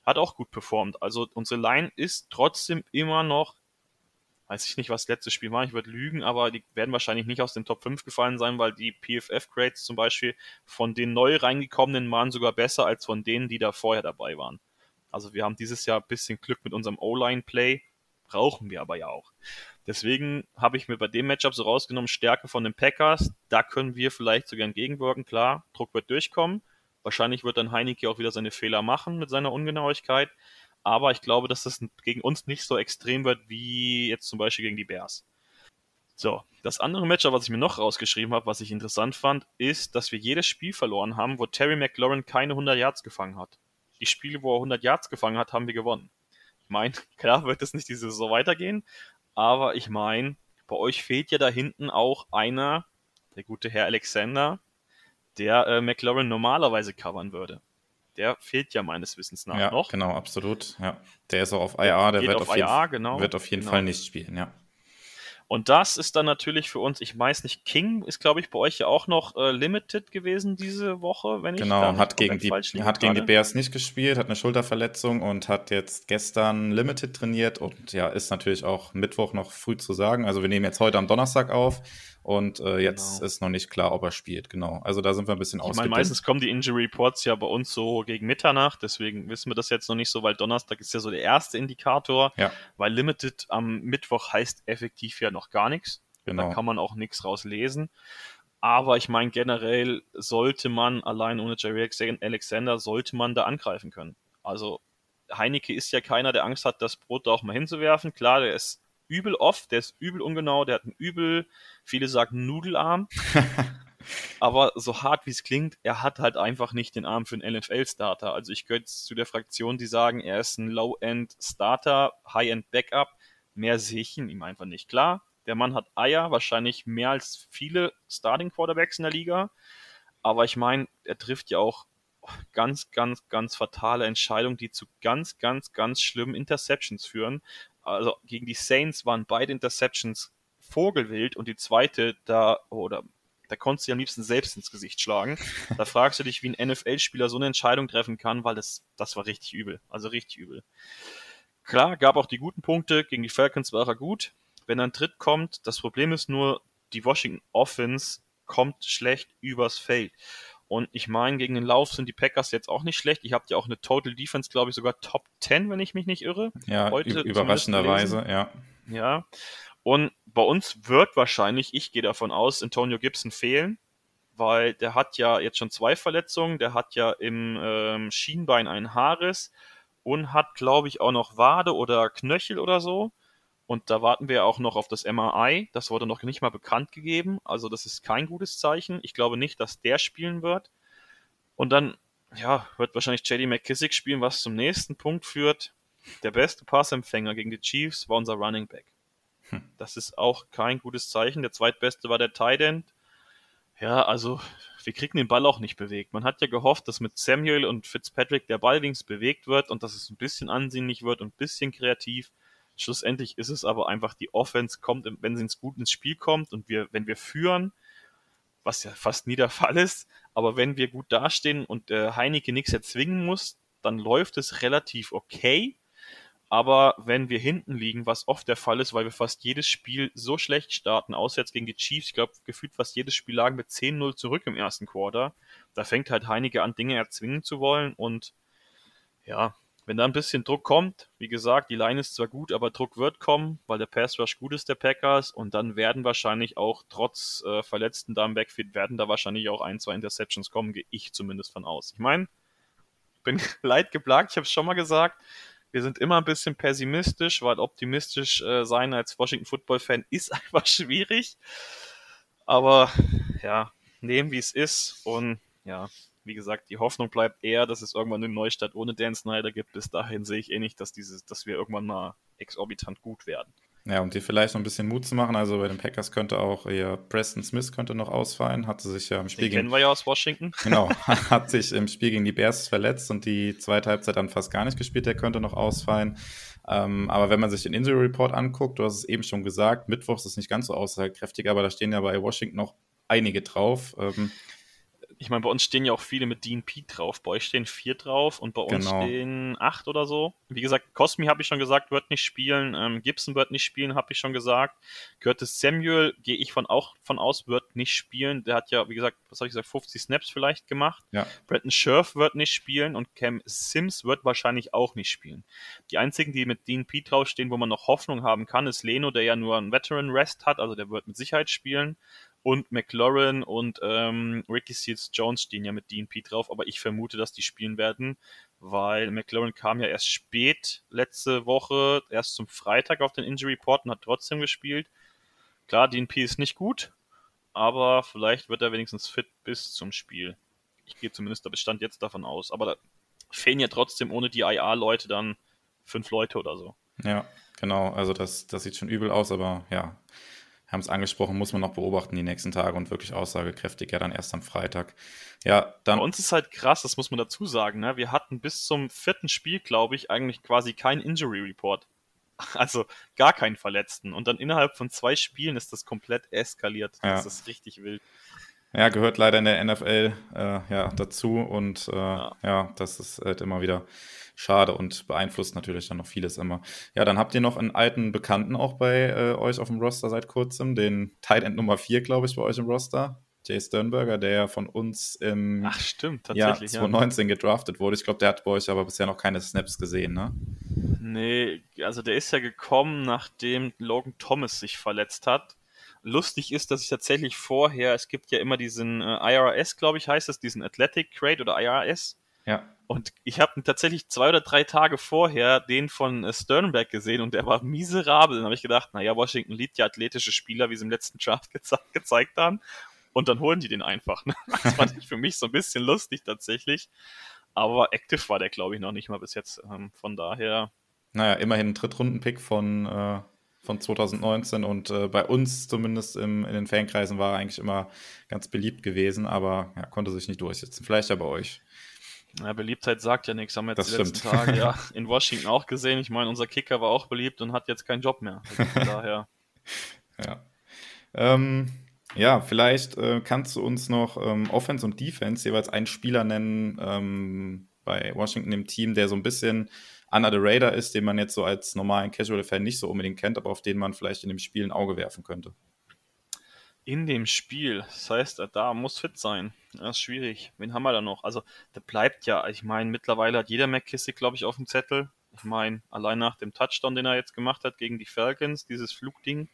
hat auch gut performt. Also unsere Line ist trotzdem immer noch, weiß ich nicht, was letztes Spiel war, ich würde lügen, aber die werden wahrscheinlich nicht aus den Top 5 gefallen sein, weil die PFF-Grades zum Beispiel von den neu reingekommenen waren sogar besser als von denen, die da vorher dabei waren. Also wir haben dieses Jahr ein bisschen Glück mit unserem O-Line-Play brauchen wir aber ja auch. Deswegen habe ich mir bei dem Matchup so rausgenommen, Stärke von den Packers, da können wir vielleicht sogar entgegenwirken. Klar, Druck wird durchkommen. Wahrscheinlich wird dann Heineke auch wieder seine Fehler machen mit seiner Ungenauigkeit. Aber ich glaube, dass das gegen uns nicht so extrem wird wie jetzt zum Beispiel gegen die Bears. So, das andere Matchup, was ich mir noch rausgeschrieben habe, was ich interessant fand, ist, dass wir jedes Spiel verloren haben, wo Terry McLaurin keine 100 Yards gefangen hat. Die Spiele, wo er 100 Yards gefangen hat, haben wir gewonnen. Ich meine, [LAUGHS] klar wird es nicht diese Saison weitergehen, aber ich meine, bei euch fehlt ja da hinten auch einer, der gute Herr Alexander, der äh, McLaurin normalerweise covern würde. Der fehlt ja meines Wissens nach ja, noch. Genau, absolut. Ja. Der ist auch auf IR, der, wird, auf, IR, jeden, genau, wird auf jeden genau. Fall nicht spielen, ja. Und das ist dann natürlich für uns, ich weiß nicht, King ist, glaube ich, bei euch ja auch noch äh, limited gewesen diese Woche, wenn ich Genau, hat gegen, die, hat gegen die Bears nicht gespielt, hat eine Schulterverletzung und hat jetzt gestern limited trainiert und ja, ist natürlich auch Mittwoch noch früh zu sagen. Also wir nehmen jetzt heute am Donnerstag auf und äh, jetzt genau. ist noch nicht klar, ob er spielt. Genau. Also da sind wir ein bisschen Ich meine, meistens kommen die Injury Reports ja bei uns so gegen Mitternacht, deswegen wissen wir das jetzt noch nicht so, weil Donnerstag ist ja so der erste Indikator. Ja. Weil Limited am Mittwoch heißt effektiv ja noch gar nichts. Genau. Da kann man auch nichts rauslesen. Aber ich meine, generell sollte man allein ohne Jerry Alexander, sollte man da angreifen können. Also Heineke ist ja keiner, der Angst hat, das Brot da auch mal hinzuwerfen. Klar, der ist übel oft, der ist übel ungenau, der hat einen übel, viele sagen Nudelarm. [LAUGHS] aber so hart wie es klingt, er hat halt einfach nicht den Arm für einen NFL-Starter. Also ich gehöre zu der Fraktion, die sagen, er ist ein Low-End-Starter, High-End-Backup. Mehr sehe ich in ihm einfach nicht. Klar, der Mann hat Eier, wahrscheinlich mehr als viele Starting-Quarterbacks in der Liga. Aber ich meine, er trifft ja auch ganz, ganz, ganz fatale Entscheidungen, die zu ganz, ganz, ganz schlimmen Interceptions führen also gegen die Saints waren beide Interceptions Vogelwild und die zweite, da, oder da konntest du am liebsten selbst ins Gesicht schlagen. [LAUGHS] Da fragst du dich, wie ein NFL-Spieler so eine Entscheidung treffen kann, weil das, das war richtig übel. Also richtig übel. Klar, gab auch die guten Punkte. Gegen die Falcons war er gut. Wenn ein Tritt kommt, das Problem ist nur, die Washington Offense kommt schlecht übers Feld. Und ich meine, gegen den Lauf sind die Packers jetzt auch nicht schlecht. Ich habe ja auch eine Total Defense, glaube ich, sogar Top 10, wenn ich mich nicht irre. Ja, Heute überraschenderweise, ja. Ja. Und bei uns wird wahrscheinlich, ich gehe davon aus, Antonio Gibson fehlen, weil der hat ja jetzt schon zwei Verletzungen. Der hat ja im ähm, Schienbein einen Haares und hat, glaube ich, auch noch Wade oder Knöchel oder so. Und da warten wir auch noch auf das MRI. Das wurde noch nicht mal bekannt gegeben. Also das ist kein gutes Zeichen. Ich glaube nicht, dass der spielen wird. Und dann, ja, wird wahrscheinlich JD McKissick spielen, was zum nächsten Punkt führt. Der beste Passempfänger gegen die Chiefs war unser Running Back. Hm. Das ist auch kein gutes Zeichen. Der zweitbeste war der Tight End. Ja, also wir kriegen den Ball auch nicht bewegt. Man hat ja gehofft, dass mit Samuel und Fitzpatrick der Ball links bewegt wird und dass es ein bisschen ansehnlich wird und ein bisschen kreativ. Schlussendlich ist es aber einfach, die Offense kommt, wenn sie ins gut ins Spiel kommt und wir, wenn wir führen, was ja fast nie der [LAUGHS] Fall ist, aber wenn wir gut dastehen und äh, Heineke nichts erzwingen muss, dann läuft es relativ okay. Aber wenn wir hinten liegen, was oft der Fall ist, weil wir fast jedes Spiel so schlecht starten, außer jetzt gegen die Chiefs, ich glaube, gefühlt fast jedes Spiel lagen mit 10-0 zurück im ersten Quarter, da fängt halt Heineke an, Dinge erzwingen zu wollen und ja, wenn da ein bisschen Druck kommt, wie gesagt, die Line ist zwar gut, aber Druck wird kommen, weil der Pass Rush gut ist der Packers und dann werden wahrscheinlich auch trotz äh, Verletzten da im Backfield werden da wahrscheinlich auch ein, zwei Interceptions kommen, gehe ich zumindest von aus. Ich meine, bin [LAUGHS] leid geplagt, ich habe es schon mal gesagt, wir sind immer ein bisschen pessimistisch, weil optimistisch äh, sein als Washington Football Fan [LAUGHS] ist einfach schwierig. Aber ja, nehmen wie es ist und ja, wie gesagt, die Hoffnung bleibt eher, dass es irgendwann eine Neustadt ohne Dan Snyder gibt. Bis dahin sehe ich eh nicht, dass, dieses, dass wir irgendwann mal exorbitant gut werden. Ja, um dir vielleicht noch ein bisschen Mut zu machen, also bei den Packers könnte auch eher Preston Smith könnte noch ausfallen, hatte sich ja im Spiel den gegen. kennen wir ja aus Washington. [LAUGHS] Genau, hat sich im Spiel gegen die Bears verletzt und die zweite Halbzeit dann fast gar nicht gespielt, der könnte noch ausfallen. Ähm, aber wenn man sich den Injury Report anguckt, du hast es eben schon gesagt, Mittwochs ist nicht ganz so aussagekräftig, aber da stehen ja bei Washington noch einige drauf. Ähm, ich meine, bei uns stehen ja auch viele mit Dean Pete drauf. Bei euch stehen vier drauf und bei uns genau. stehen acht oder so. Wie gesagt, Cosmi habe ich schon gesagt, wird nicht spielen. Ähm, Gibson wird nicht spielen, habe ich schon gesagt. Curtis Samuel gehe ich von auch von aus, wird nicht spielen. Der hat ja, wie gesagt, was habe ich gesagt, 50 Snaps vielleicht gemacht. Ja. Bretton Scherf wird nicht spielen und Cam Sims wird wahrscheinlich auch nicht spielen. Die einzigen, die mit Dean Pete draufstehen, wo man noch Hoffnung haben kann, ist Leno, der ja nur einen Veteran Rest hat, also der wird mit Sicherheit spielen und McLaurin und ähm, Ricky Seals Jones stehen ja mit Pete drauf, aber ich vermute, dass die spielen werden, weil McLaurin kam ja erst spät letzte Woche, erst zum Freitag auf den Injury Report und hat trotzdem gespielt. Klar, Pete ist nicht gut, aber vielleicht wird er wenigstens fit bis zum Spiel. Ich gehe zumindest, da bestand jetzt davon aus, aber da fehlen ja trotzdem ohne die IA-Leute dann fünf Leute oder so. Ja, genau, also das, das sieht schon übel aus, aber ja, haben es angesprochen, muss man noch beobachten die nächsten Tage und wirklich aussagekräftig, ja dann erst am Freitag. Ja, dann. Bei uns ist halt krass, das muss man dazu sagen, ne? Wir hatten bis zum vierten Spiel, glaube ich, eigentlich quasi kein Injury Report. [LAUGHS] Also gar keinen Verletzten. Und dann innerhalb von zwei Spielen ist das komplett eskaliert. Ja. Das ist richtig wild. Ja, gehört leider in der NFL äh, ja, dazu und äh, ja. ja. das ist halt immer wieder schade und beeinflusst natürlich dann noch vieles immer. Ja, dann habt ihr noch einen alten Bekannten auch bei äh, euch auf dem Roster seit kurzem, den Tight End Nummer 4, glaube ich, bei euch im Roster. Jay Sternberger, der ja von uns im Ach, stimmt, tatsächlich, ja, 2019 ja. gedraftet wurde. Ich glaube, der hat bei euch aber bisher noch keine Snaps gesehen, ne? Nee, also der ist ja gekommen, nachdem Logan Thomas sich verletzt hat lustig ist, dass ich tatsächlich vorher, es gibt ja immer diesen äh, IRS, glaube ich, heißt es, diesen Athletic Crate oder IRS. Ja. Und ich habe tatsächlich zwei oder drei Tage vorher den von äh, Sternberg gesehen und der war miserabel. Dann habe ich gedacht, naja, Washington liebt ja athletische Spieler, wie sie im letzten Draft geze gezeigt haben. Und dann holen die den einfach. Ne? [LAUGHS] Das fand ich für mich so ein bisschen lustig tatsächlich. Aber active war der, glaube ich, noch nicht mal bis jetzt. Ähm, von daher. Naja, immerhin ein Drittrunden-Pick von äh, von 2019 und äh, bei uns zumindest im, in den Fankreisen war er eigentlich immer ganz beliebt gewesen, aber ja, konnte sich nicht durchsetzen. Vielleicht ja bei euch. Ja, Beliebtheit sagt ja nichts, haben wir jetzt das die stimmt. letzten Tage ja [LAUGHS] in Washington auch gesehen. Ich meine, unser Kicker war auch beliebt und hat jetzt keinen Job mehr. Also von [LAUGHS] daher. ja. Ähm, ja, vielleicht äh, kannst du uns noch ähm, Offense und Defense jeweils einen Spieler nennen ähm, bei Washington im Team, der so ein bisschen under the radar ist, den man jetzt so als normalen Casual-Fan nicht so unbedingt kennt, aber auf den man vielleicht in dem Spiel ein Auge werfen könnte. In dem Spiel, das heißt, da muss fit sein. Das ist schwierig. Wen haben wir da noch? Also, der bleibt ja, ich meine, mittlerweile hat jeder McKissick, glaube ich, auf dem Zettel. Ich meine, allein nach dem Touchdown, den er jetzt gemacht hat gegen die Falcons, dieses Flugding.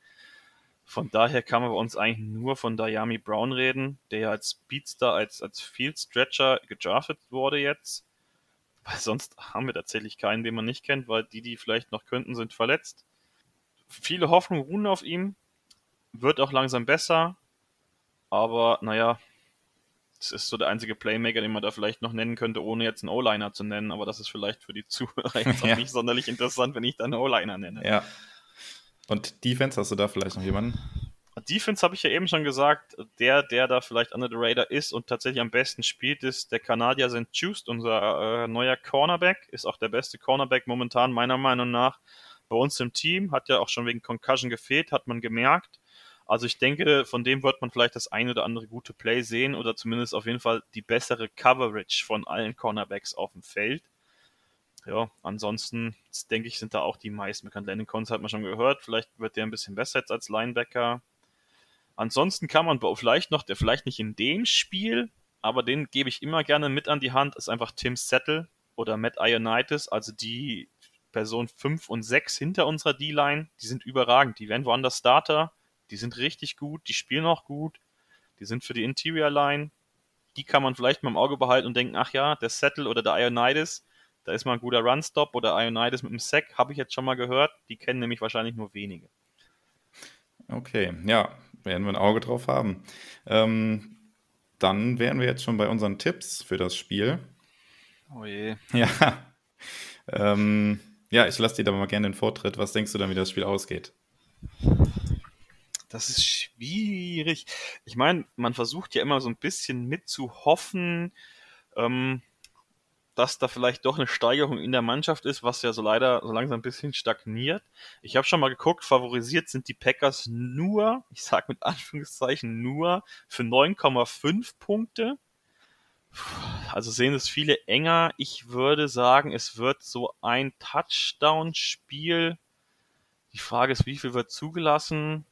Von daher kann man bei uns eigentlich nur von Diami Brown reden, der ja als Speedster, als, als Field Stretcher gedraftet wurde jetzt. Weil sonst haben wir tatsächlich keinen, den man nicht kennt, weil die, die vielleicht noch könnten, sind verletzt. Viele Hoffnungen ruhen auf ihm. Wird auch langsam besser. Aber naja, das ist so der einzige Playmaker, den man da vielleicht noch nennen könnte, ohne jetzt einen O-Liner zu nennen. Aber das ist vielleicht für die Zuhörer [LAUGHS] jetzt ja. nicht sonderlich interessant, wenn ich da einen O-Liner nenne. Ja. Und Defense, hast du da vielleicht noch jemanden? Defense habe ich ja eben schon gesagt, der, der da vielleicht under the radar ist und tatsächlich am besten spielt, ist der Kanadier St. Just, unser äh, neuer Cornerback, ist auch der beste Cornerback momentan meiner Meinung nach bei uns im Team, hat ja auch schon wegen Concussion gefehlt, hat man gemerkt. Also ich denke, von dem wird man vielleicht das ein oder andere gute Play sehen oder zumindest auf jeden Fall die bessere Coverage von allen Cornerbacks auf dem Feld. Ja, ansonsten denke ich, sind da auch die meisten bekannt. Landon Cons hat man schon gehört. Vielleicht wird der ein bisschen besser jetzt als Linebacker. Ansonsten kann man vielleicht noch, der vielleicht nicht in dem Spiel, aber den gebe ich immer gerne mit an die Hand, ist einfach Tim Settle oder Matt Ionitis, also die Person 5 und 6 hinter unserer D-Line, die sind überragend. Die werden woanders Starter, die sind richtig gut, die spielen auch gut, die sind für die Interior Line. Die kann man vielleicht mal im Auge behalten und denken, ach ja, der Settle oder der Ionitis, da ist mal ein guter Run-Stop oder Ionitis mit einem Sack, habe ich jetzt schon mal gehört. Die kennen nämlich wahrscheinlich nur wenige. Okay, ja, werden wir ein Auge drauf haben. Ähm, dann wären wir jetzt schon bei unseren Tipps für das Spiel. Oh je. Ja. Ähm, ja, ich lasse dir da mal gerne den Vortritt. Was denkst du dann, wie das Spiel ausgeht? Das ist schwierig. Ich meine, man versucht ja immer so ein bisschen mitzuhoffen. Ähm, dass da vielleicht doch eine Steigerung in der Mannschaft ist, was ja so leider so langsam ein bisschen stagniert. Ich habe schon mal geguckt, favorisiert sind die Packers nur, ich sage mit Anführungszeichen nur, für 9,5 Punkte. Also sehen es viele enger. Ich würde sagen, es wird so ein Touchdown-Spiel. Die Frage ist, wie viel wird zugelassen?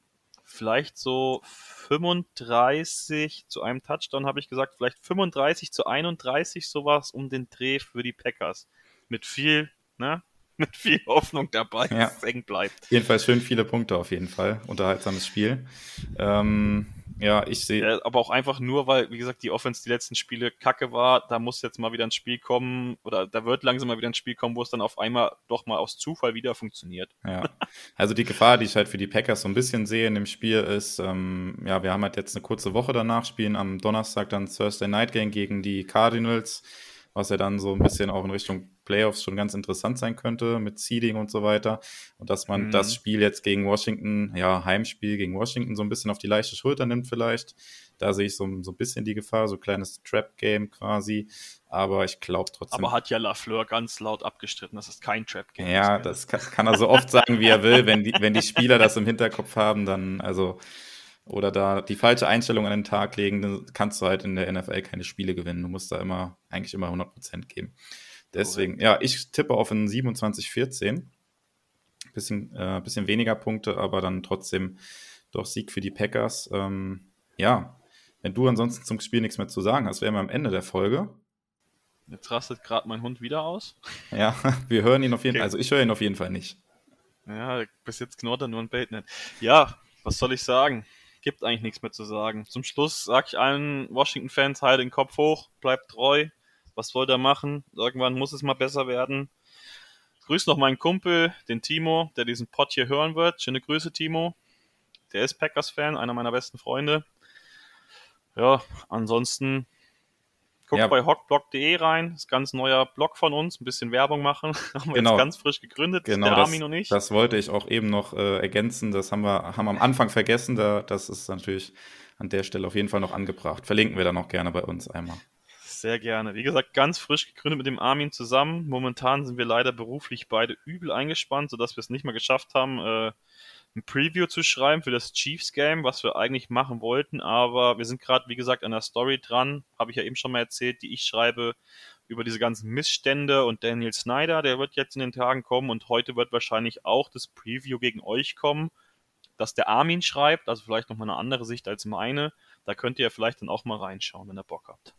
Vielleicht so 35 zu einem Touchdown, habe ich gesagt, vielleicht 35 zu 31, sowas um den Dreh für die Packers. Mit viel, ne? [LAUGHS] Mit viel Hoffnung dabei, ja. dass es eng bleibt. Jedenfalls schön viele Punkte auf jeden Fall. Unterhaltsames Spiel. Ähm, ja, ich sehe. Aber auch einfach nur, weil, wie gesagt, die Offense die letzten Spiele kacke war. Da muss jetzt mal wieder ein Spiel kommen, oder da wird langsam mal wieder ein Spiel kommen, wo es dann auf einmal doch mal aus Zufall wieder funktioniert. Ja. Also die Gefahr, die ich halt für die Packers so ein bisschen sehe in dem Spiel, ist, ähm, ja, wir haben halt jetzt eine kurze Woche danach, spielen am Donnerstag dann Thursday Night Game gegen die Cardinals was ja dann so ein bisschen auch in Richtung Playoffs schon ganz interessant sein könnte mit Seeding und so weiter. Und dass man mhm. das Spiel jetzt gegen Washington, ja, Heimspiel gegen Washington so ein bisschen auf die leichte Schulter nimmt vielleicht. Da sehe ich so, so ein bisschen die Gefahr, so ein kleines Trap-Game quasi. Aber ich glaube trotzdem. Aber hat ja Lafleur ganz laut abgestritten, dass es kein Trap-Game ist. Ja, das kann, kann, er so oft sagen, wie er will. Wenn die, wenn die Spieler das im Hinterkopf haben, dann, also, oder da die falsche Einstellung an den Tag legen, dann kannst du halt in der NFL keine Spiele gewinnen. Du musst da immer, eigentlich immer 100% geben. Deswegen, Correct. ja, ich tippe auf ein 27-14. Bisschen, äh, bisschen weniger Punkte, aber dann trotzdem doch Sieg für die Packers. Ähm, ja, wenn du ansonsten zum Spiel nichts mehr zu sagen hast, wären wir am Ende der Folge. Jetzt rastet gerade mein Hund wieder aus. Ja, [LAUGHS] wir hören ihn auf jeden Fall. Okay. Also ich höre ihn auf jeden Fall nicht. Ja, bis jetzt knurrt er nur ein Baitnet. Ja, was soll ich sagen? Gibt eigentlich nichts mehr zu sagen. Zum Schluss sage ich allen Washington-Fans, halt den Kopf hoch, bleibt treu. Was wollt ihr machen? Irgendwann muss es mal besser werden. Grüß noch meinen Kumpel, den Timo, der diesen Pod hier hören wird. Schöne Grüße, Timo. Der ist Packers-Fan, einer meiner besten Freunde. Ja, ansonsten Guckt ja. bei hockblog.de rein, das ist ganz neuer Blog von uns, ein bisschen Werbung machen. [LAUGHS] haben wir genau. jetzt ganz frisch gegründet, genau, der Armin und ich. Das wollte ich auch eben noch äh, ergänzen, das haben wir, haben am Anfang vergessen, da, das ist natürlich an der Stelle auf jeden Fall noch angebracht. Verlinken wir dann auch gerne bei uns einmal. Sehr gerne. Wie gesagt, ganz frisch gegründet mit dem Armin zusammen. Momentan sind wir leider beruflich beide übel eingespannt, sodass wir es nicht mal geschafft haben, äh, ein Preview zu schreiben für das Chiefs Game, was wir eigentlich machen wollten, aber wir sind gerade, wie gesagt, an der Story dran, habe ich ja eben schon mal erzählt, die ich schreibe über diese ganzen Missstände und Daniel Snyder, der wird jetzt in den Tagen kommen und heute wird wahrscheinlich auch das Preview gegen euch kommen, dass der Armin schreibt, also vielleicht nochmal eine andere Sicht als meine. Da könnt ihr vielleicht dann auch mal reinschauen, wenn ihr Bock habt.